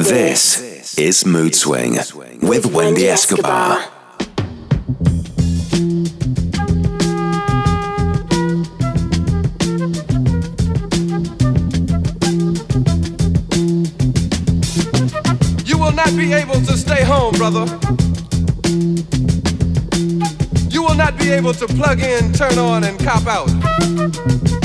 This is Mood Swing with Wendy Escobar. You will not be able to stay home, brother. You will not be able to plug in, turn on, and cop out.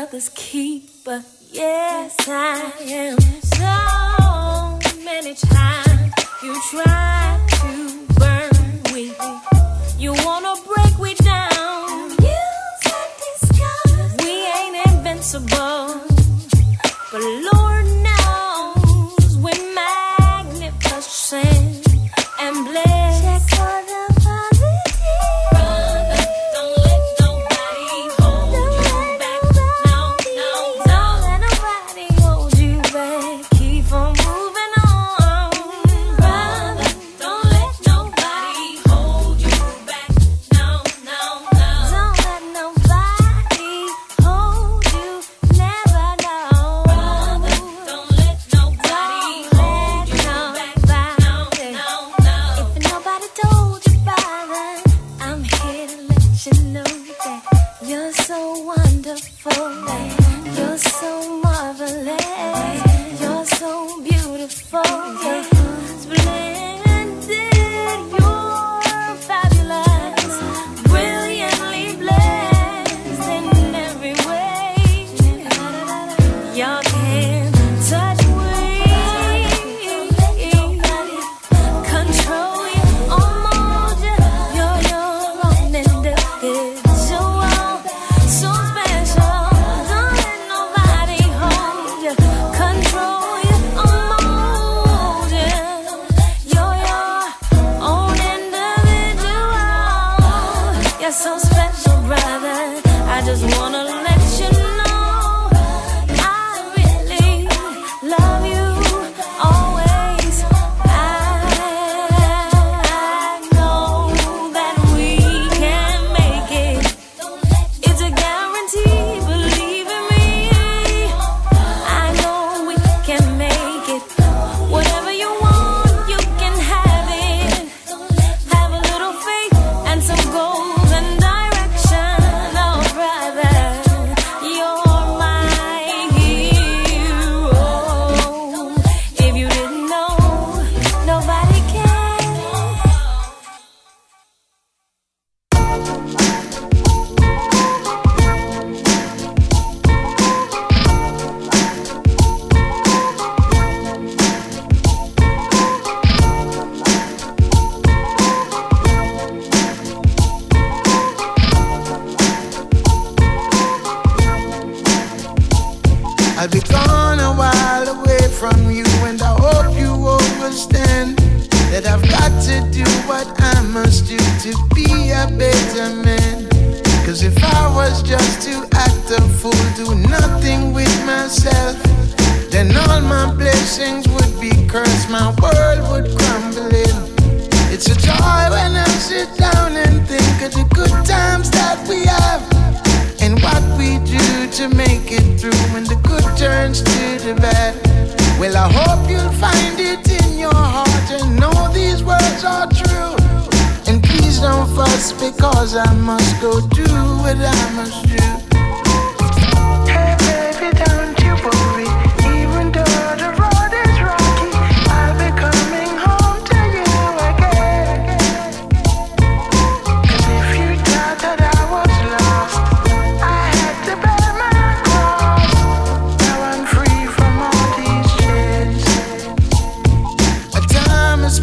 Brother's keeper? Yes, I am. So many times you try to burn we. You wanna break we down. We ain't invincible.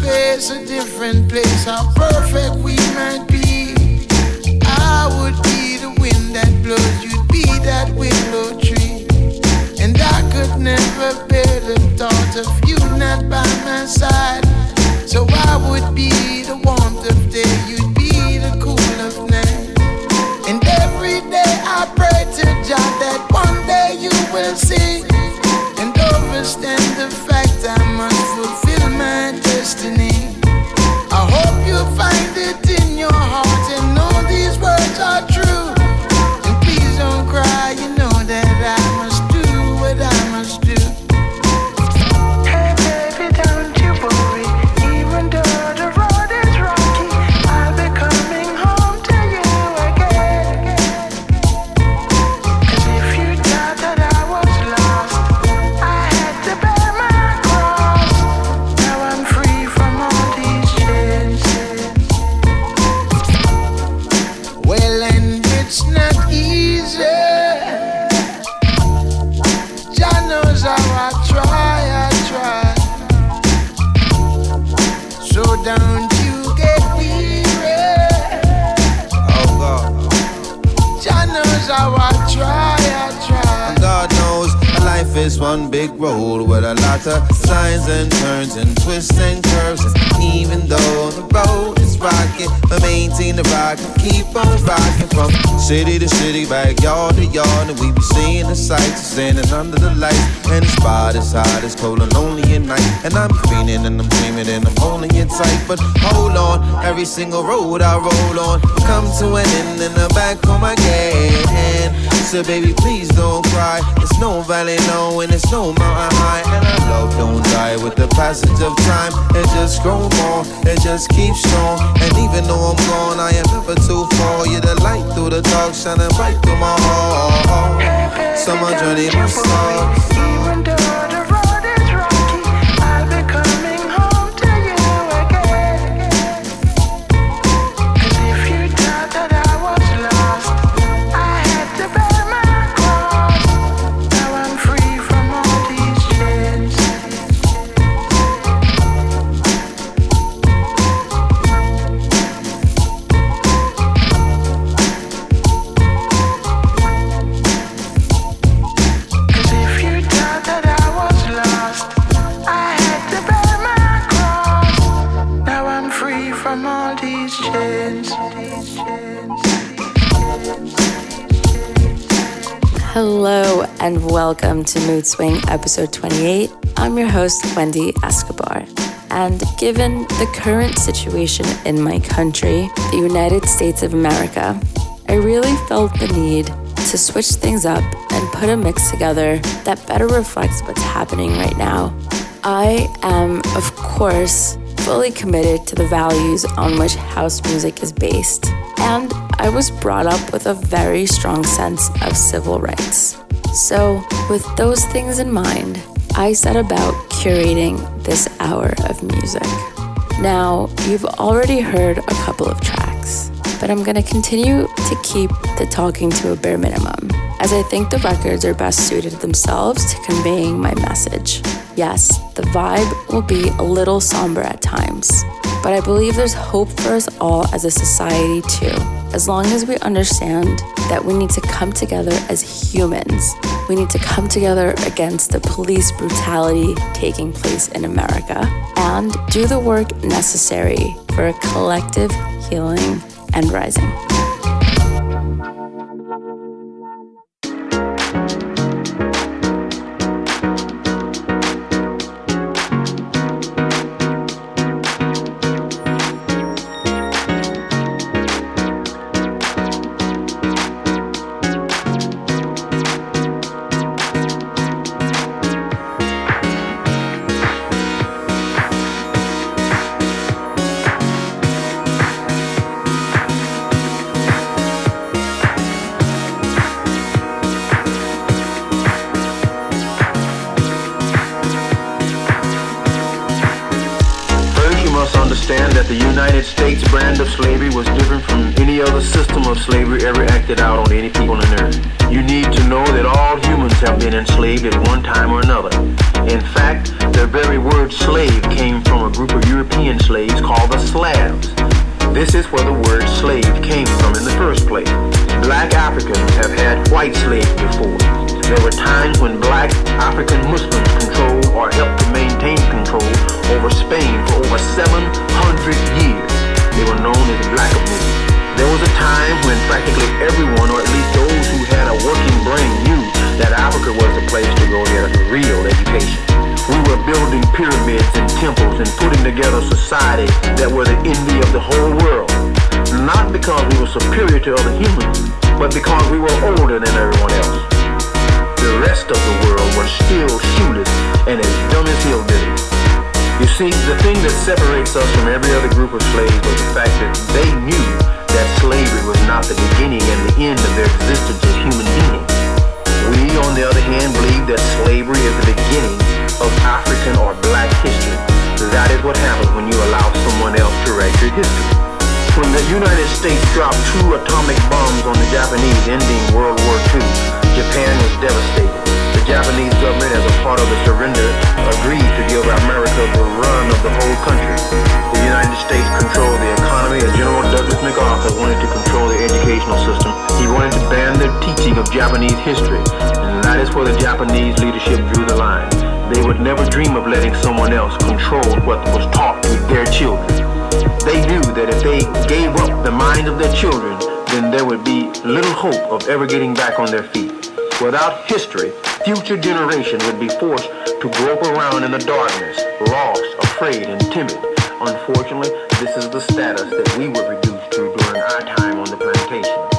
place, a different place, how perfect we might be. I would be the wind that blows, you'd be that willow tree. And I could never bear the thought of you not by my side. So I would be the warmth of day, you'd be the cool of night. And every day I pray to God that one day you will see. big road with a lot of signs and turns and twists and can keep on rocking from city to city, backyard to yard. And we be seeing the sights, standing under the lights. And the spot is hot, it's cold and lonely at night. And I'm cleaning and I'm dreaming and I'm holding it tight. But hold on, every single road I roll on comes to an end and I'm back on my game. So baby, please don't cry. It's no valley low and it's no mountain high. And our love don't die with the passage of time. It just grows more, it just keeps strong. And even though I'm gone, I am for too far. You're the light through the dark, shining bright through my heart. Summer journey, my stars. Welcome to Mood Swing episode 28. I'm your host, Wendy Escobar. And given the current situation in my country, the United States of America, I really felt the need to switch things up and put a mix together that better reflects what's happening right now. I am, of course, fully committed to the values on which house music is based, and I was brought up with a very strong sense of civil rights. So, with those things in mind, I set about curating this hour of music. Now, you've already heard a couple of tracks, but I'm gonna continue to keep the talking to a bare minimum, as I think the records are best suited themselves to conveying my message. Yes, the vibe will be a little somber at times, but I believe there's hope for us all as a society too, as long as we understand that we need to come together as humans. We need to come together against the police brutality taking place in America and do the work necessary for a collective healing and rising. Separates us from every other group of slaves was the fact that they knew that slavery was not the beginning and the end of their existence as human beings. We, on the other hand, believe that slavery is the beginning of African or black history. That is what happens when you allow someone else to write your history. When the United States dropped two atomic bombs on the Japanese, ending World War II, Japan was devastated. The Japanese government, as a part of the surrender, agreed to give America the run of the whole country. The United States controlled the economy as General Douglas MacArthur wanted to control the educational system. He wanted to ban the teaching of Japanese history, and that is where the Japanese leadership drew the line. They would never dream of letting someone else control what was taught to their children. They knew that if they gave up the mind of their children, then there would be little hope of ever getting back on their feet. Without history, future generations would be forced to grope around in the darkness, lost, afraid, and timid. Unfortunately, this is the status that we were reduced to during our time on the plantation.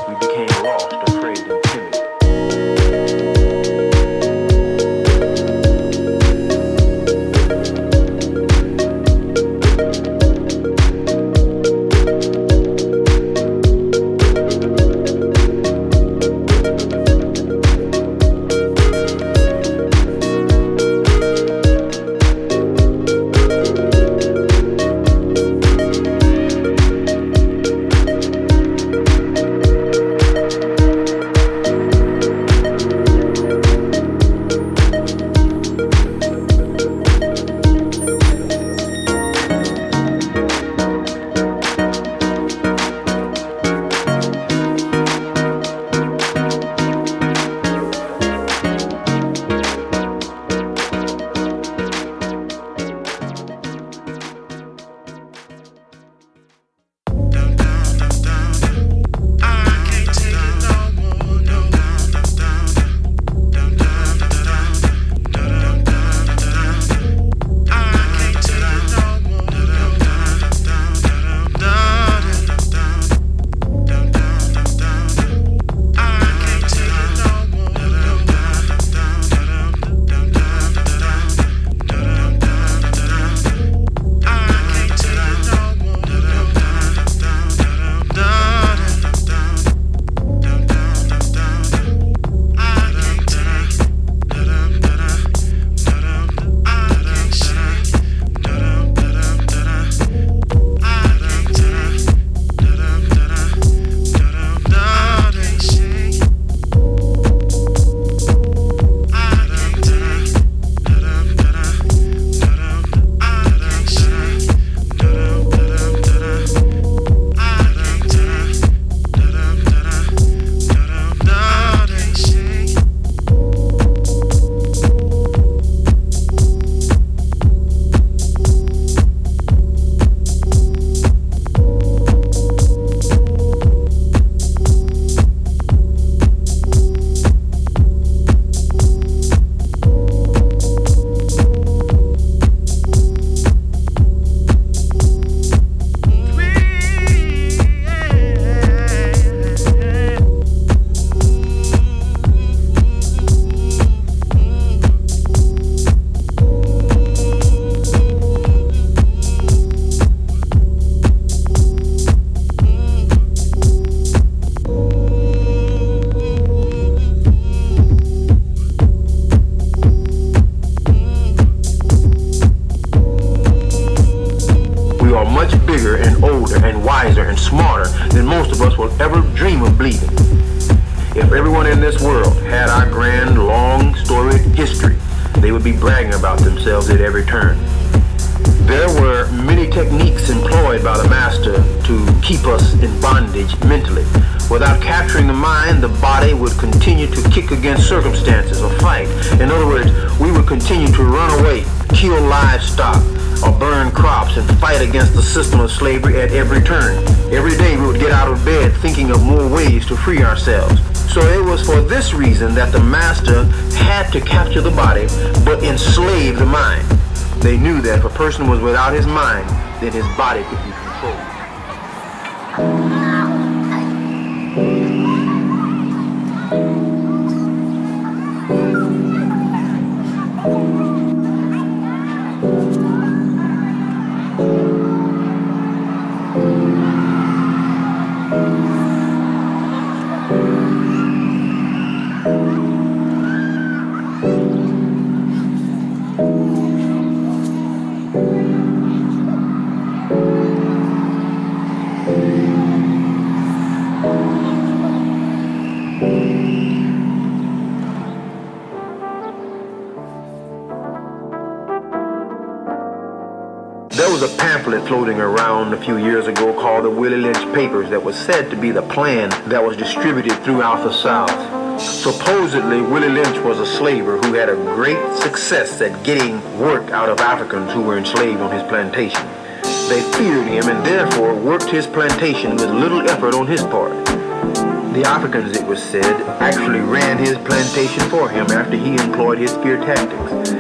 Be bragging about themselves at every turn. There were many techniques employed by the master to keep us in bondage mentally. Without capturing the mind, the body would continue to kick against circumstances or fight. In other words, we would continue to run away, kill livestock, or burn crops and fight against the system of slavery at every turn. Every day we would get out of bed thinking of more ways to free ourselves. So it was for this reason that the master had to capture the body but enslave the mind. They knew that if a person was without his mind, then his body could a few years ago called the Willie Lynch Papers that was said to be the plan that was distributed throughout the South. Supposedly, Willie Lynch was a slaver who had a great success at getting work out of Africans who were enslaved on his plantation. They feared him and therefore worked his plantation with little effort on his part. The Africans, it was said, actually ran his plantation for him after he employed his fear tactics.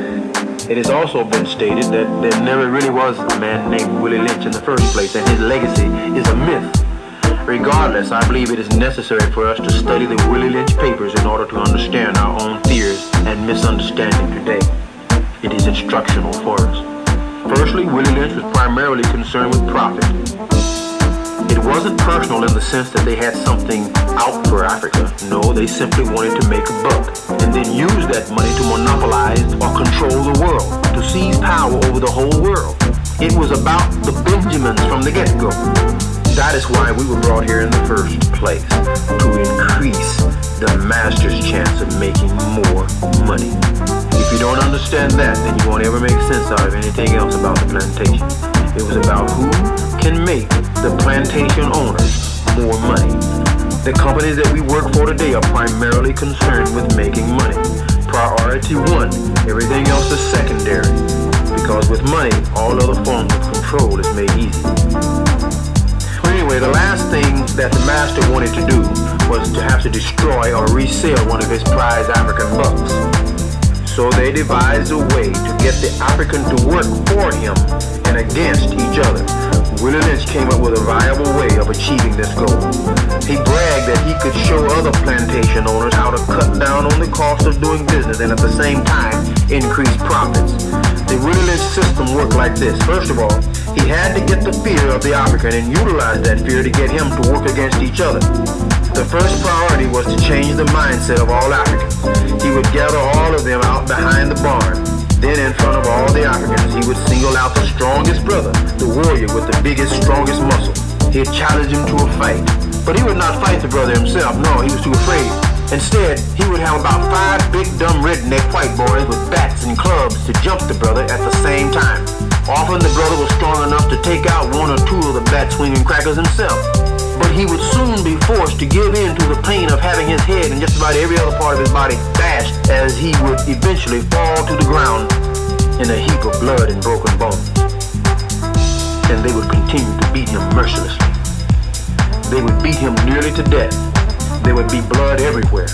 It has also been stated that there never really was a man named Willie Lynch in the first place, and his legacy is a myth. Regardless, I believe it is necessary for us to study the Willie Lynch papers in order to understand our own fears and misunderstanding today. It is instructional for us. Firstly, Willie Lynch was primarily concerned with profit. It wasn't personal in the sense that they had something out for Africa. No, they simply wanted to make a buck and then use that money to monopolize or control the world, to seize power over the whole world. It was about the Benjamins from the get-go. That is why we were brought here in the first place, to increase the master's chance of making more money. If you don't understand that, then you won't ever make sense out of anything else about the plantation. It was about who can make the plantation owners more money. The companies that we work for today are primarily concerned with making money. Priority one, everything else is secondary. Because with money, all other forms of control is made easy. But anyway, the last thing that the master wanted to do was to have to destroy or resell one of his prized African bucks. So they devised a way to get the African to work for him and against each other. Willie Lynch came up with a viable way of achieving this goal. He bragged that he could show other plantation owners how to cut down on the cost of doing business and at the same time increase profits. The Willie Lynch system worked like this. First of all, he had to get the fear of the African and utilize that fear to get him to work against each other. The first priority was to change the mindset of all Africans. He would gather all of them out behind the barn. Then in front of all the Africans, he would single out the strongest brother, the warrior with the biggest, strongest muscle. He'd challenge him to a fight. But he would not fight the brother himself. No, he was too afraid. Instead, he would have about five big dumb redneck white boys with bats and clubs to jump the brother at the same time. Often the brother was strong enough to take out one or two of the bat swinging crackers himself. But he would soon be forced to give in to the pain of having his head and just about every other part of his body bashed as he would eventually fall to the ground in a heap of blood and broken bones. And they would continue to beat him mercilessly. They would beat him nearly to death. There would be blood everywhere.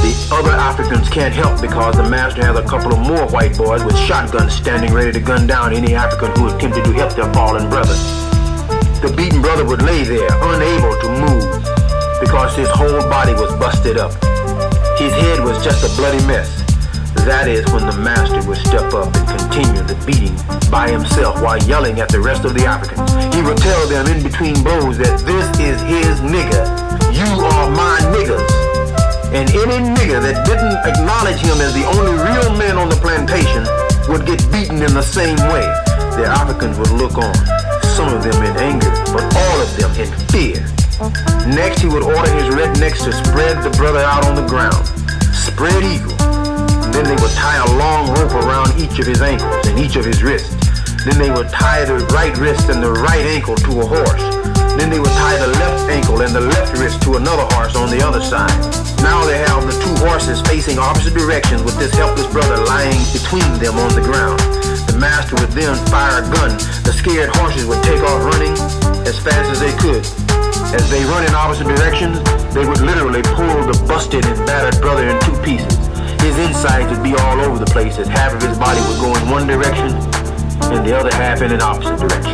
The other Africans can't help because the master has a couple of more white boys with shotguns standing ready to gun down any African who attempted to help their fallen brother. The beaten brother would lay there, unable to move, because his whole body was busted up. His head was just a bloody mess. That is when the master would step up and continue the beating by himself while yelling at the rest of the Africans. He would tell them in between blows that this is his nigger. You are my niggas. And any nigger that didn't acknowledge him as the only real man on the plantation would get beaten in the same way. The Africans would look on, some of them in anger, but all of them in fear. Next, he would order his rednecks to spread the brother out on the ground. Spread eagle. Then they would tie a long rope around each of his ankles and each of his wrists. Then they would tie the right wrist and the right ankle to a horse. Then they would tie the left ankle and the left wrist to another horse on the other side. Now they have the two horses facing opposite directions with this helpless brother lying between them on the ground. The master would then fire a gun. The scared horses would take off running as fast as they could. As they run in opposite directions, they would literally pull the busted and battered brother in two pieces. His insides would be all over the place as half of his body would go in one direction and the other half in an opposite direction.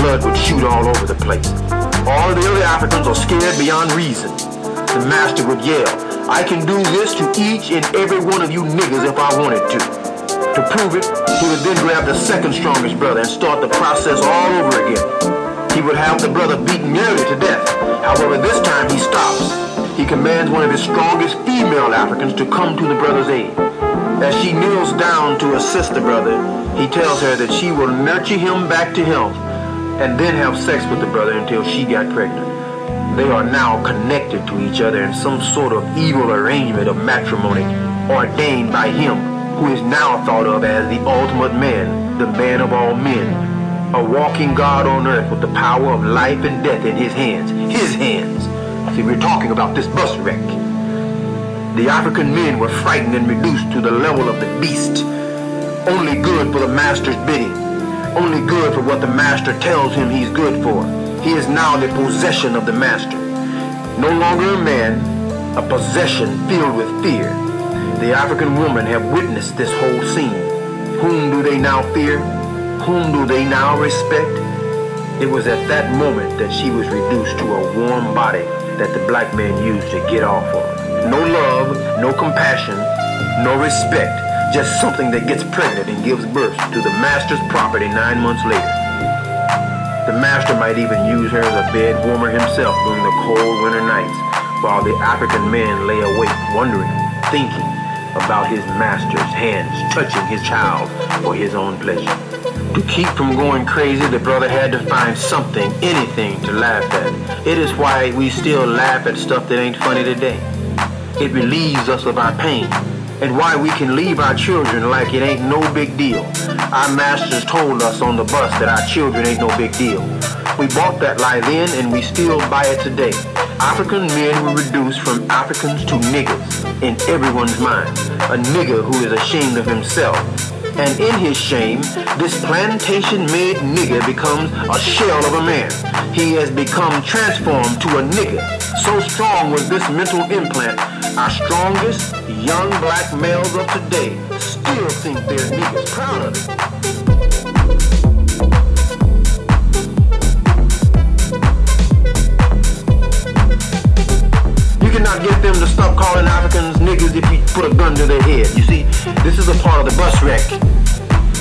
Blood would shoot all over the place. All of the other Africans are scared beyond reason. The master would yell, I can do this to each and every one of you niggas if I wanted to. To prove it, he would then grab the second strongest brother and start the process all over again. He would have the brother beaten nearly to death. However, this time he stops. He commands one of his strongest female Africans to come to the brother's aid. As she kneels down to assist the brother, he tells her that she will nurture him back to health and then have sex with the brother until she got pregnant. They are now connected to each other in some sort of evil arrangement of matrimony ordained by him who is now thought of as the ultimate man, the man of all men, a walking God on earth with the power of life and death in his hands. His hands. See, we're talking about this bus wreck. The African men were frightened and reduced to the level of the beast. Only good for the master's bidding. Only good for what the master tells him he's good for. He is now the possession of the master. No longer a man, a possession filled with fear. The African women have witnessed this whole scene. Whom do they now fear? Whom do they now respect? It was at that moment that she was reduced to a warm body that the black man used to get off of. No love, no compassion, no respect, just something that gets pregnant and gives birth to the master's property nine months later. The master might even use her as a bed warmer himself during the cold winter nights, while the African man lay awake, wondering, thinking about his master's hands touching his child for his own pleasure. To keep from going crazy, the brother had to find something, anything to laugh at. It is why we still laugh at stuff that ain't funny today. It relieves us of our pain and why we can leave our children like it ain't no big deal. Our masters told us on the bus that our children ain't no big deal. We bought that lie then and we still buy it today. African men were reduced from Africans to niggas in everyone's mind. A nigger who is ashamed of himself. And in his shame, this plantation-made nigger becomes a shell of a man. He has become transformed to a nigger. So strong was this mental implant, our strongest young black males of today still think they're niggas. Proud of it. Get them to stop calling Africans niggas if you put a gun to their head. You see, this is a part of the bus wreck.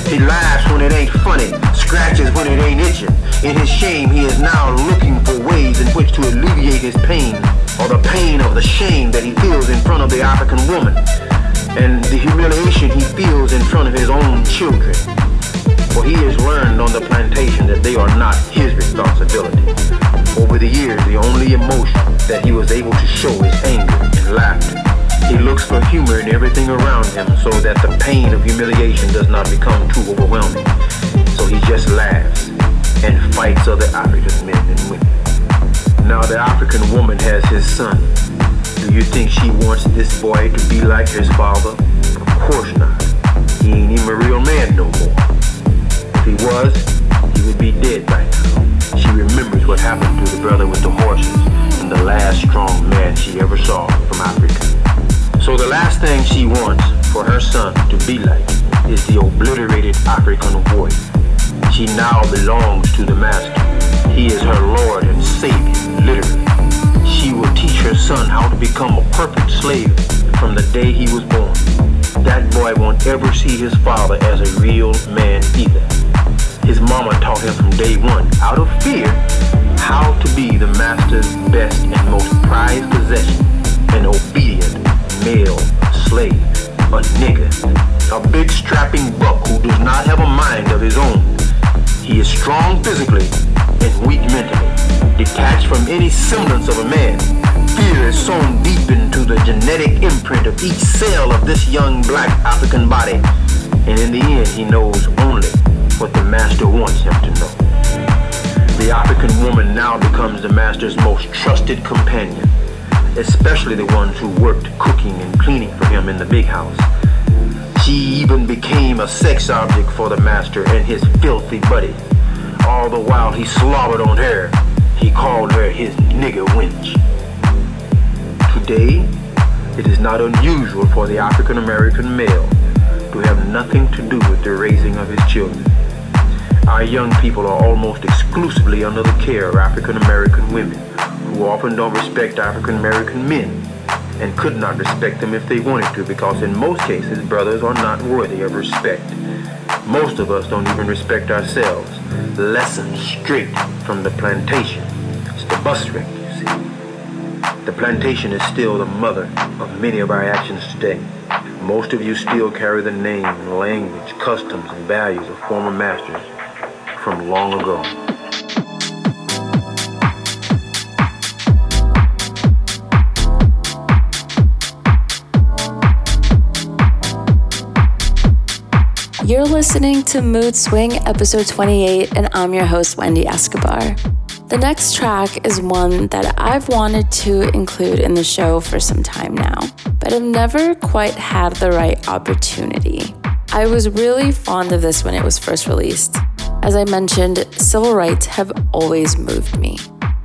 He laughs when it ain't funny, scratches when it ain't itching. In his shame, he is now looking for ways in which to alleviate his pain, or the pain of the shame that he feels in front of the African woman, and the humiliation he feels in front of his own children. For he has learned on the plantation that they are not his responsibility. Over the years, the only emotion that he was able to show his anger and laughter. He looks for humor in everything around him so that the pain of humiliation does not become too overwhelming. So he just laughs and fights other African men and women. Now the African woman has his son. Do you think she wants this boy to be like his father? Of course not. He ain't even a real man no more. If he was, he would be dead by now. She remembers what happened to the brother with the horses the last strong man she ever saw from Africa. So the last thing she wants for her son to be like is the obliterated African boy. She now belongs to the master. He is her Lord and Savior, literally. She will teach her son how to become a perfect slave from the day he was born. That boy won't ever see his father as a real man either. His mama taught him from day one, out of fear, how to be the master's best and most prized possession, an obedient male slave, a nigger, a big strapping buck who does not have a mind of his own. He is strong physically and weak mentally, detached from any semblance of a man. Fear is sewn deep into the genetic imprint of each cell of this young black African body. And in the end, he knows only what the master wants him to know. The African woman now becomes the master's most trusted companion, especially the ones who worked cooking and cleaning for him in the big house. She even became a sex object for the master and his filthy buddy. All the while he slobbered on her, he called her his nigger wench. Today, it is not unusual for the African American male to have nothing to do with the raising of his children. Our young people are almost exclusively under the care of African American women, who often don't respect African American men and could not respect them if they wanted to because in most cases brothers are not worthy of respect. Most of us don't even respect ourselves. Lessons straight from the plantation. It's the bus wreck, you see. The plantation is still the mother of many of our actions today. Most of you still carry the name, language, customs, and values of former masters from long ago. You're listening to Mood Swing, episode 28, and I'm your host, Wendy Escobar. The next track is one that I've wanted to include in the show for some time now, but I've never quite had the right opportunity. I was really fond of this when it was first released. As I mentioned, civil rights have always moved me.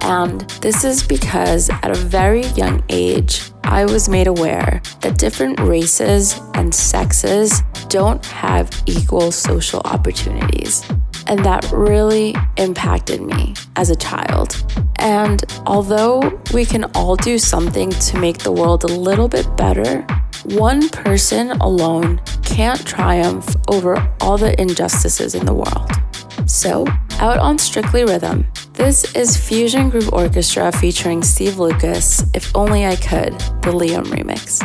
And this is because at a very young age, I was made aware that different races and sexes don't have equal social opportunities. And that really impacted me as a child. And although we can all do something to make the world a little bit better, one person alone can't triumph over all the injustices in the world. So, out on Strictly Rhythm, this is Fusion Groove Orchestra featuring Steve Lucas, If Only I Could, the Liam remix.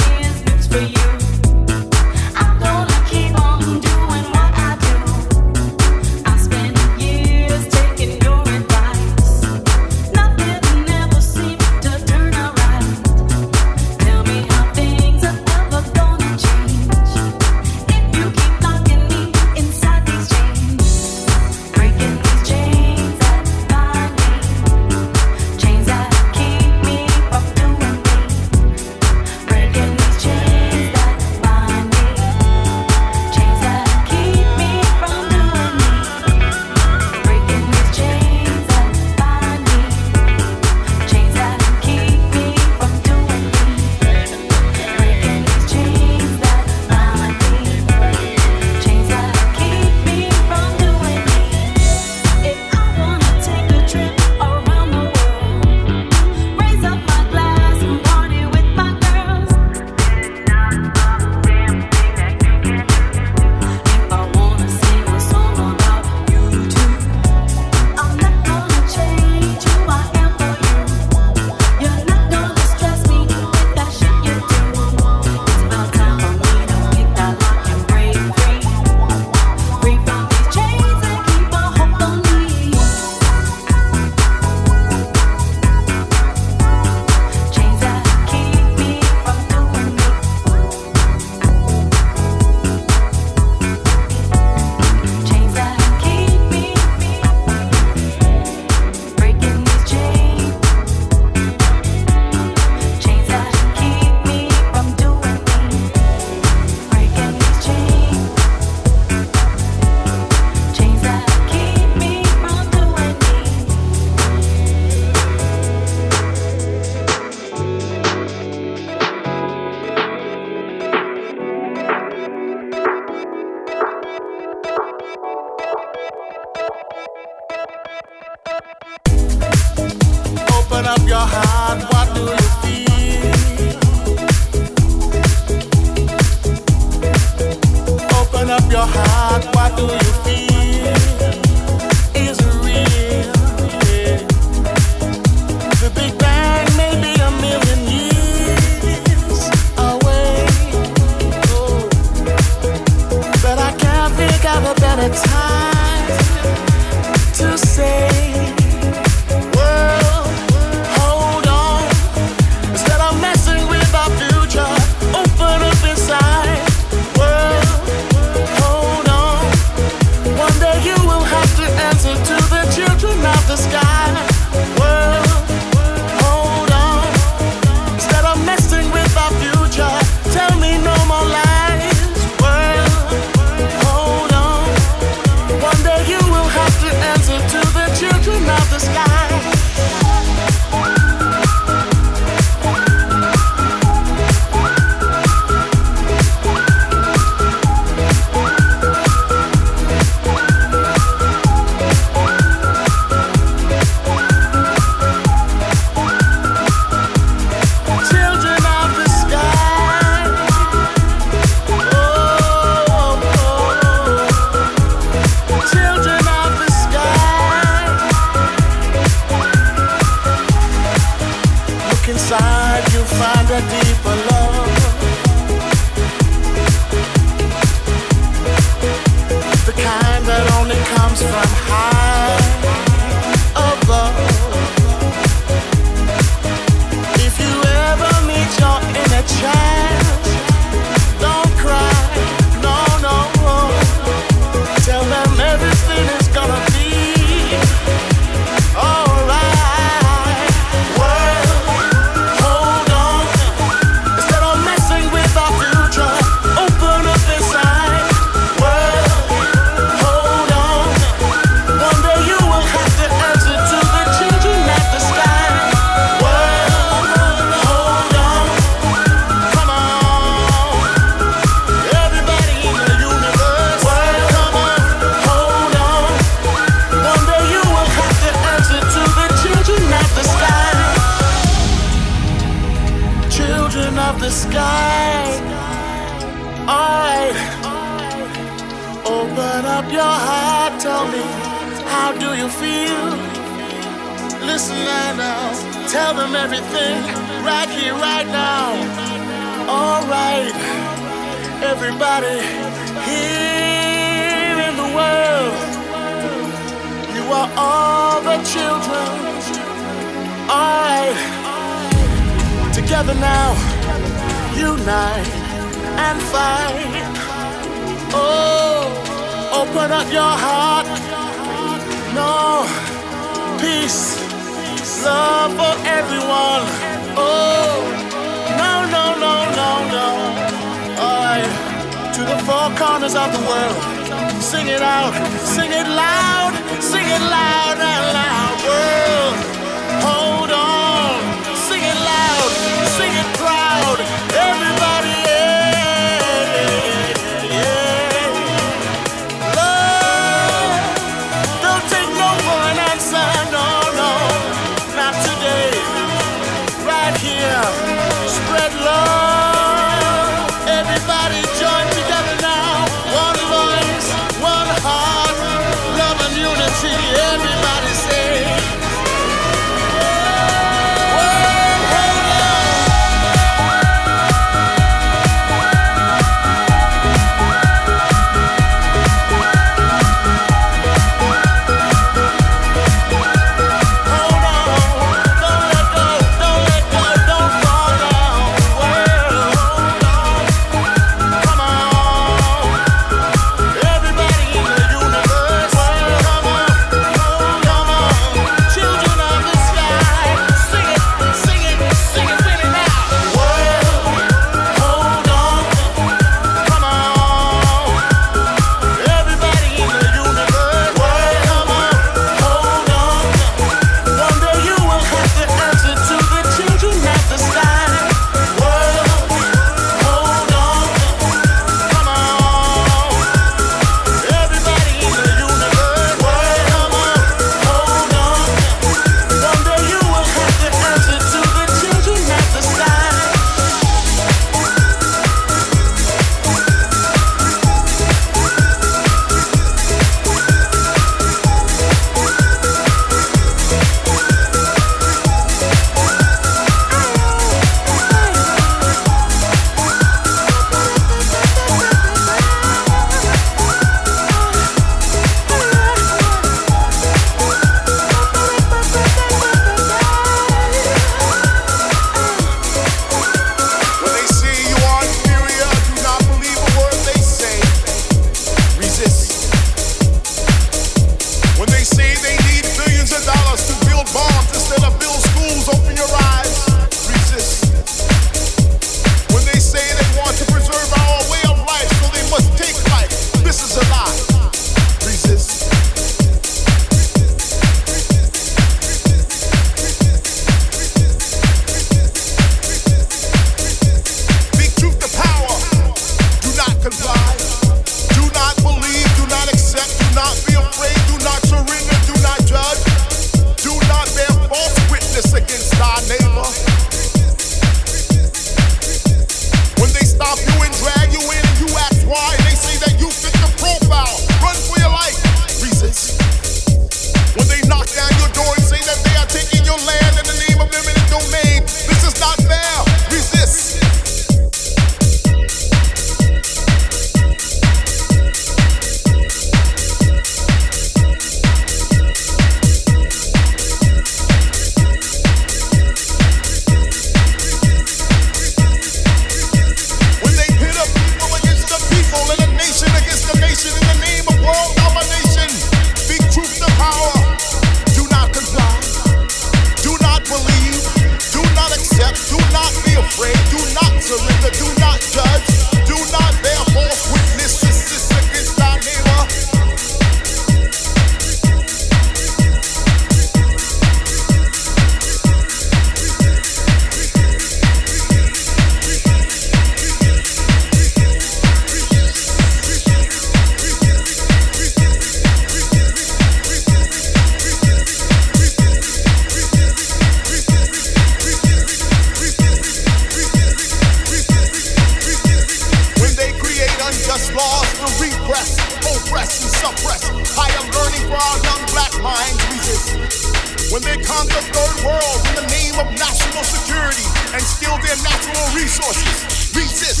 And steal their natural resources, resist.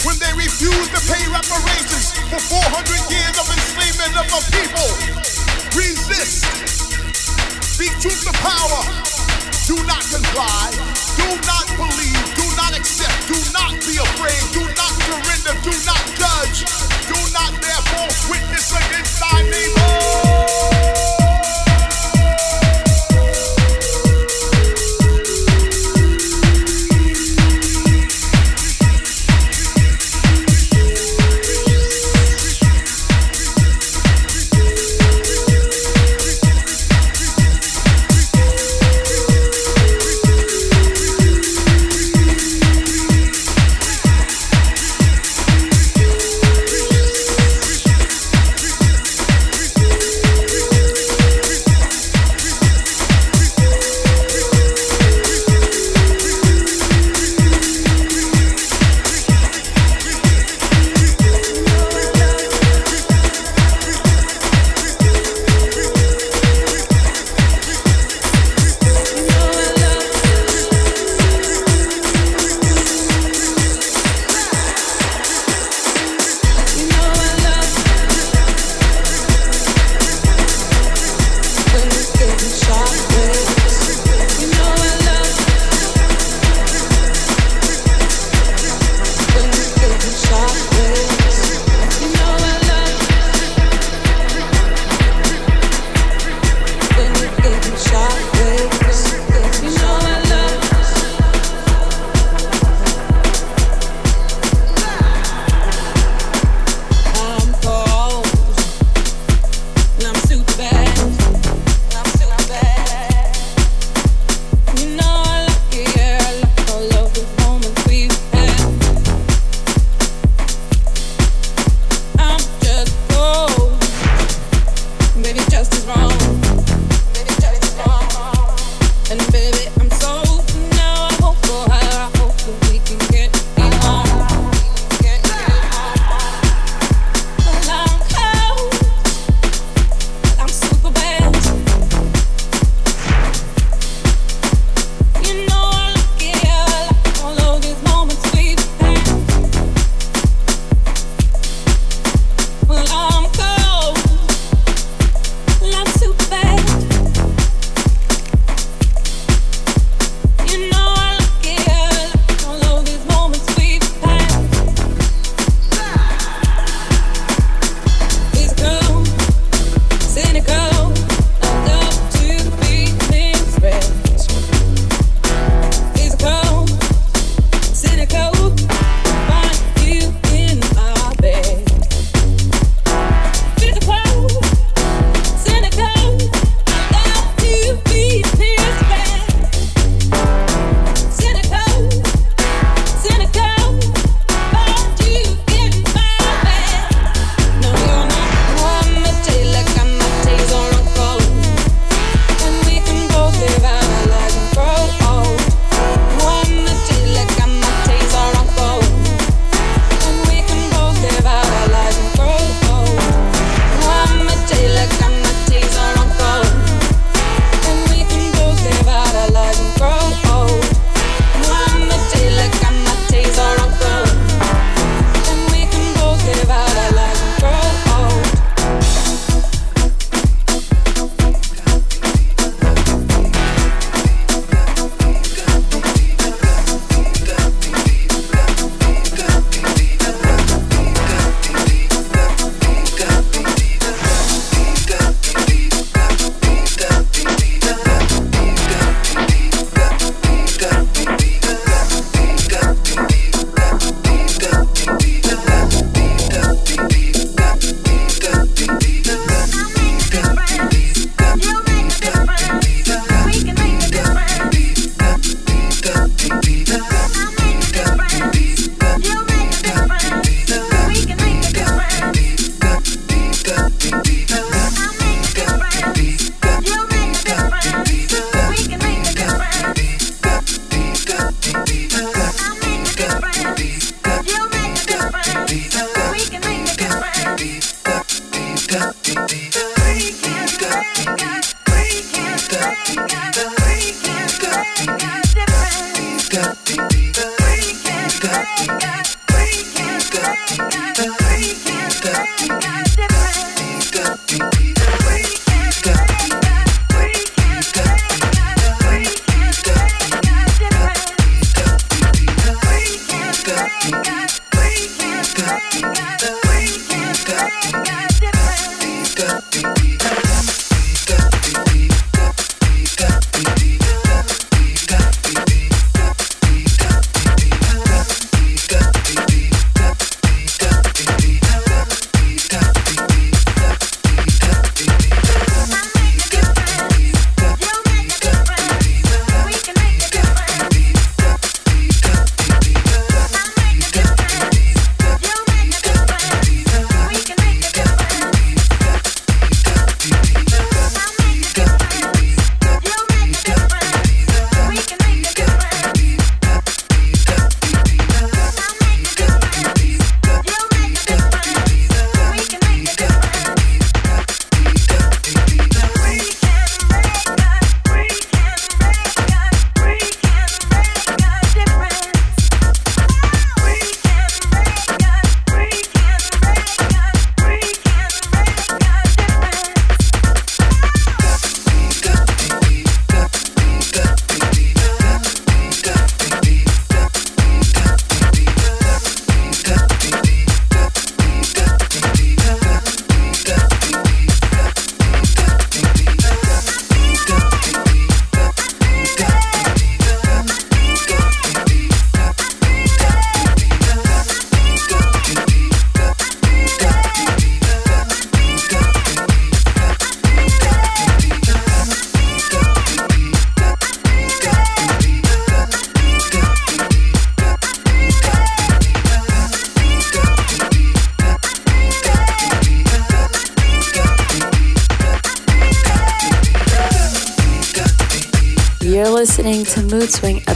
When they refuse to pay reparations for 400 years of enslavement of the people, resist. Speak truth to power. Do not comply. Do not believe. Do not accept. Do not be afraid. Do not surrender. Do not judge. Do not false witness against thy neighbor.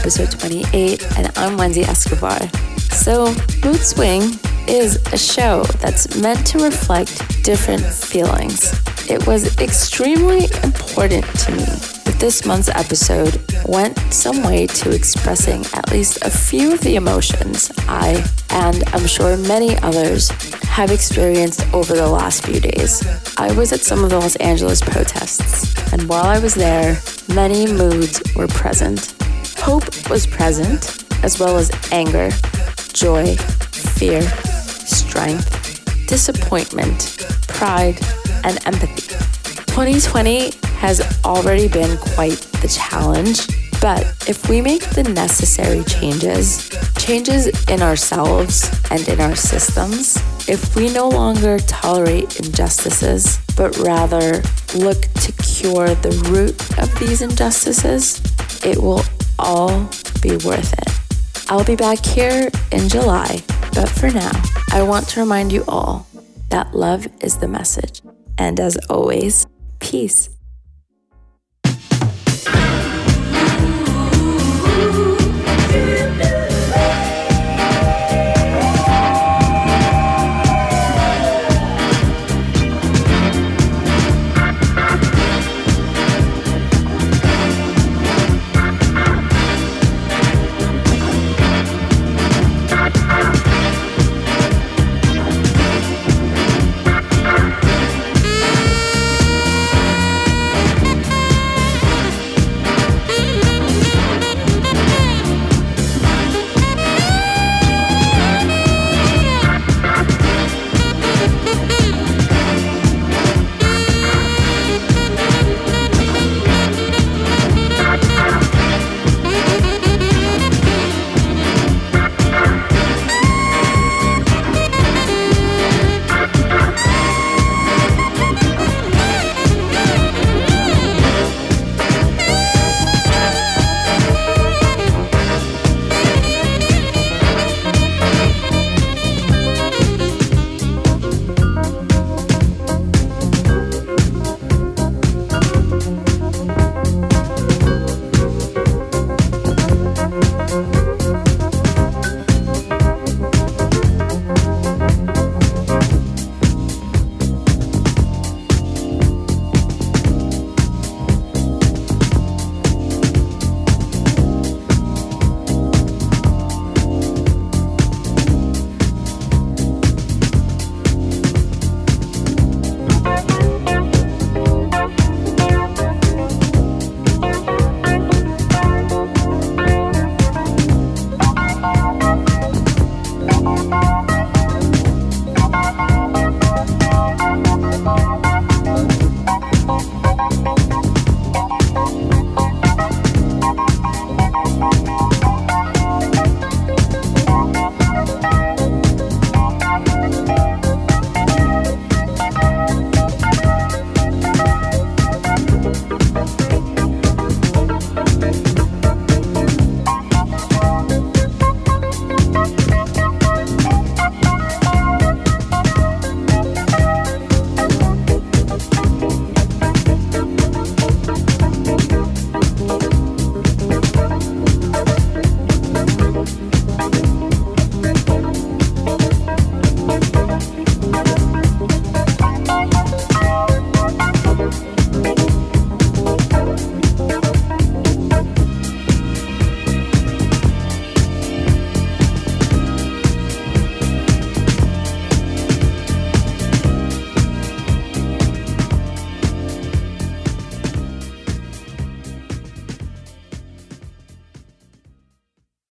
Episode 28, and I'm Wendy Escobar. So, Mood Swing is a show that's meant to reflect different feelings. It was extremely important to me that this month's episode went some way to expressing at least a few of the emotions I, and I'm sure many others, have experienced over the last few days. I was at some of the Los Angeles protests, and while I was there, many moods were present. Hope was present, as well as anger, joy, fear, strength, disappointment, pride, and empathy. 2020 has already been quite the challenge, but if we make the necessary changes, changes in ourselves and in our systems, if we no longer tolerate injustices, but rather look to cure the root of these injustices, it will all be worth it. I'll be back here in July, but for now, I want to remind you all that love is the message. And as always, peace.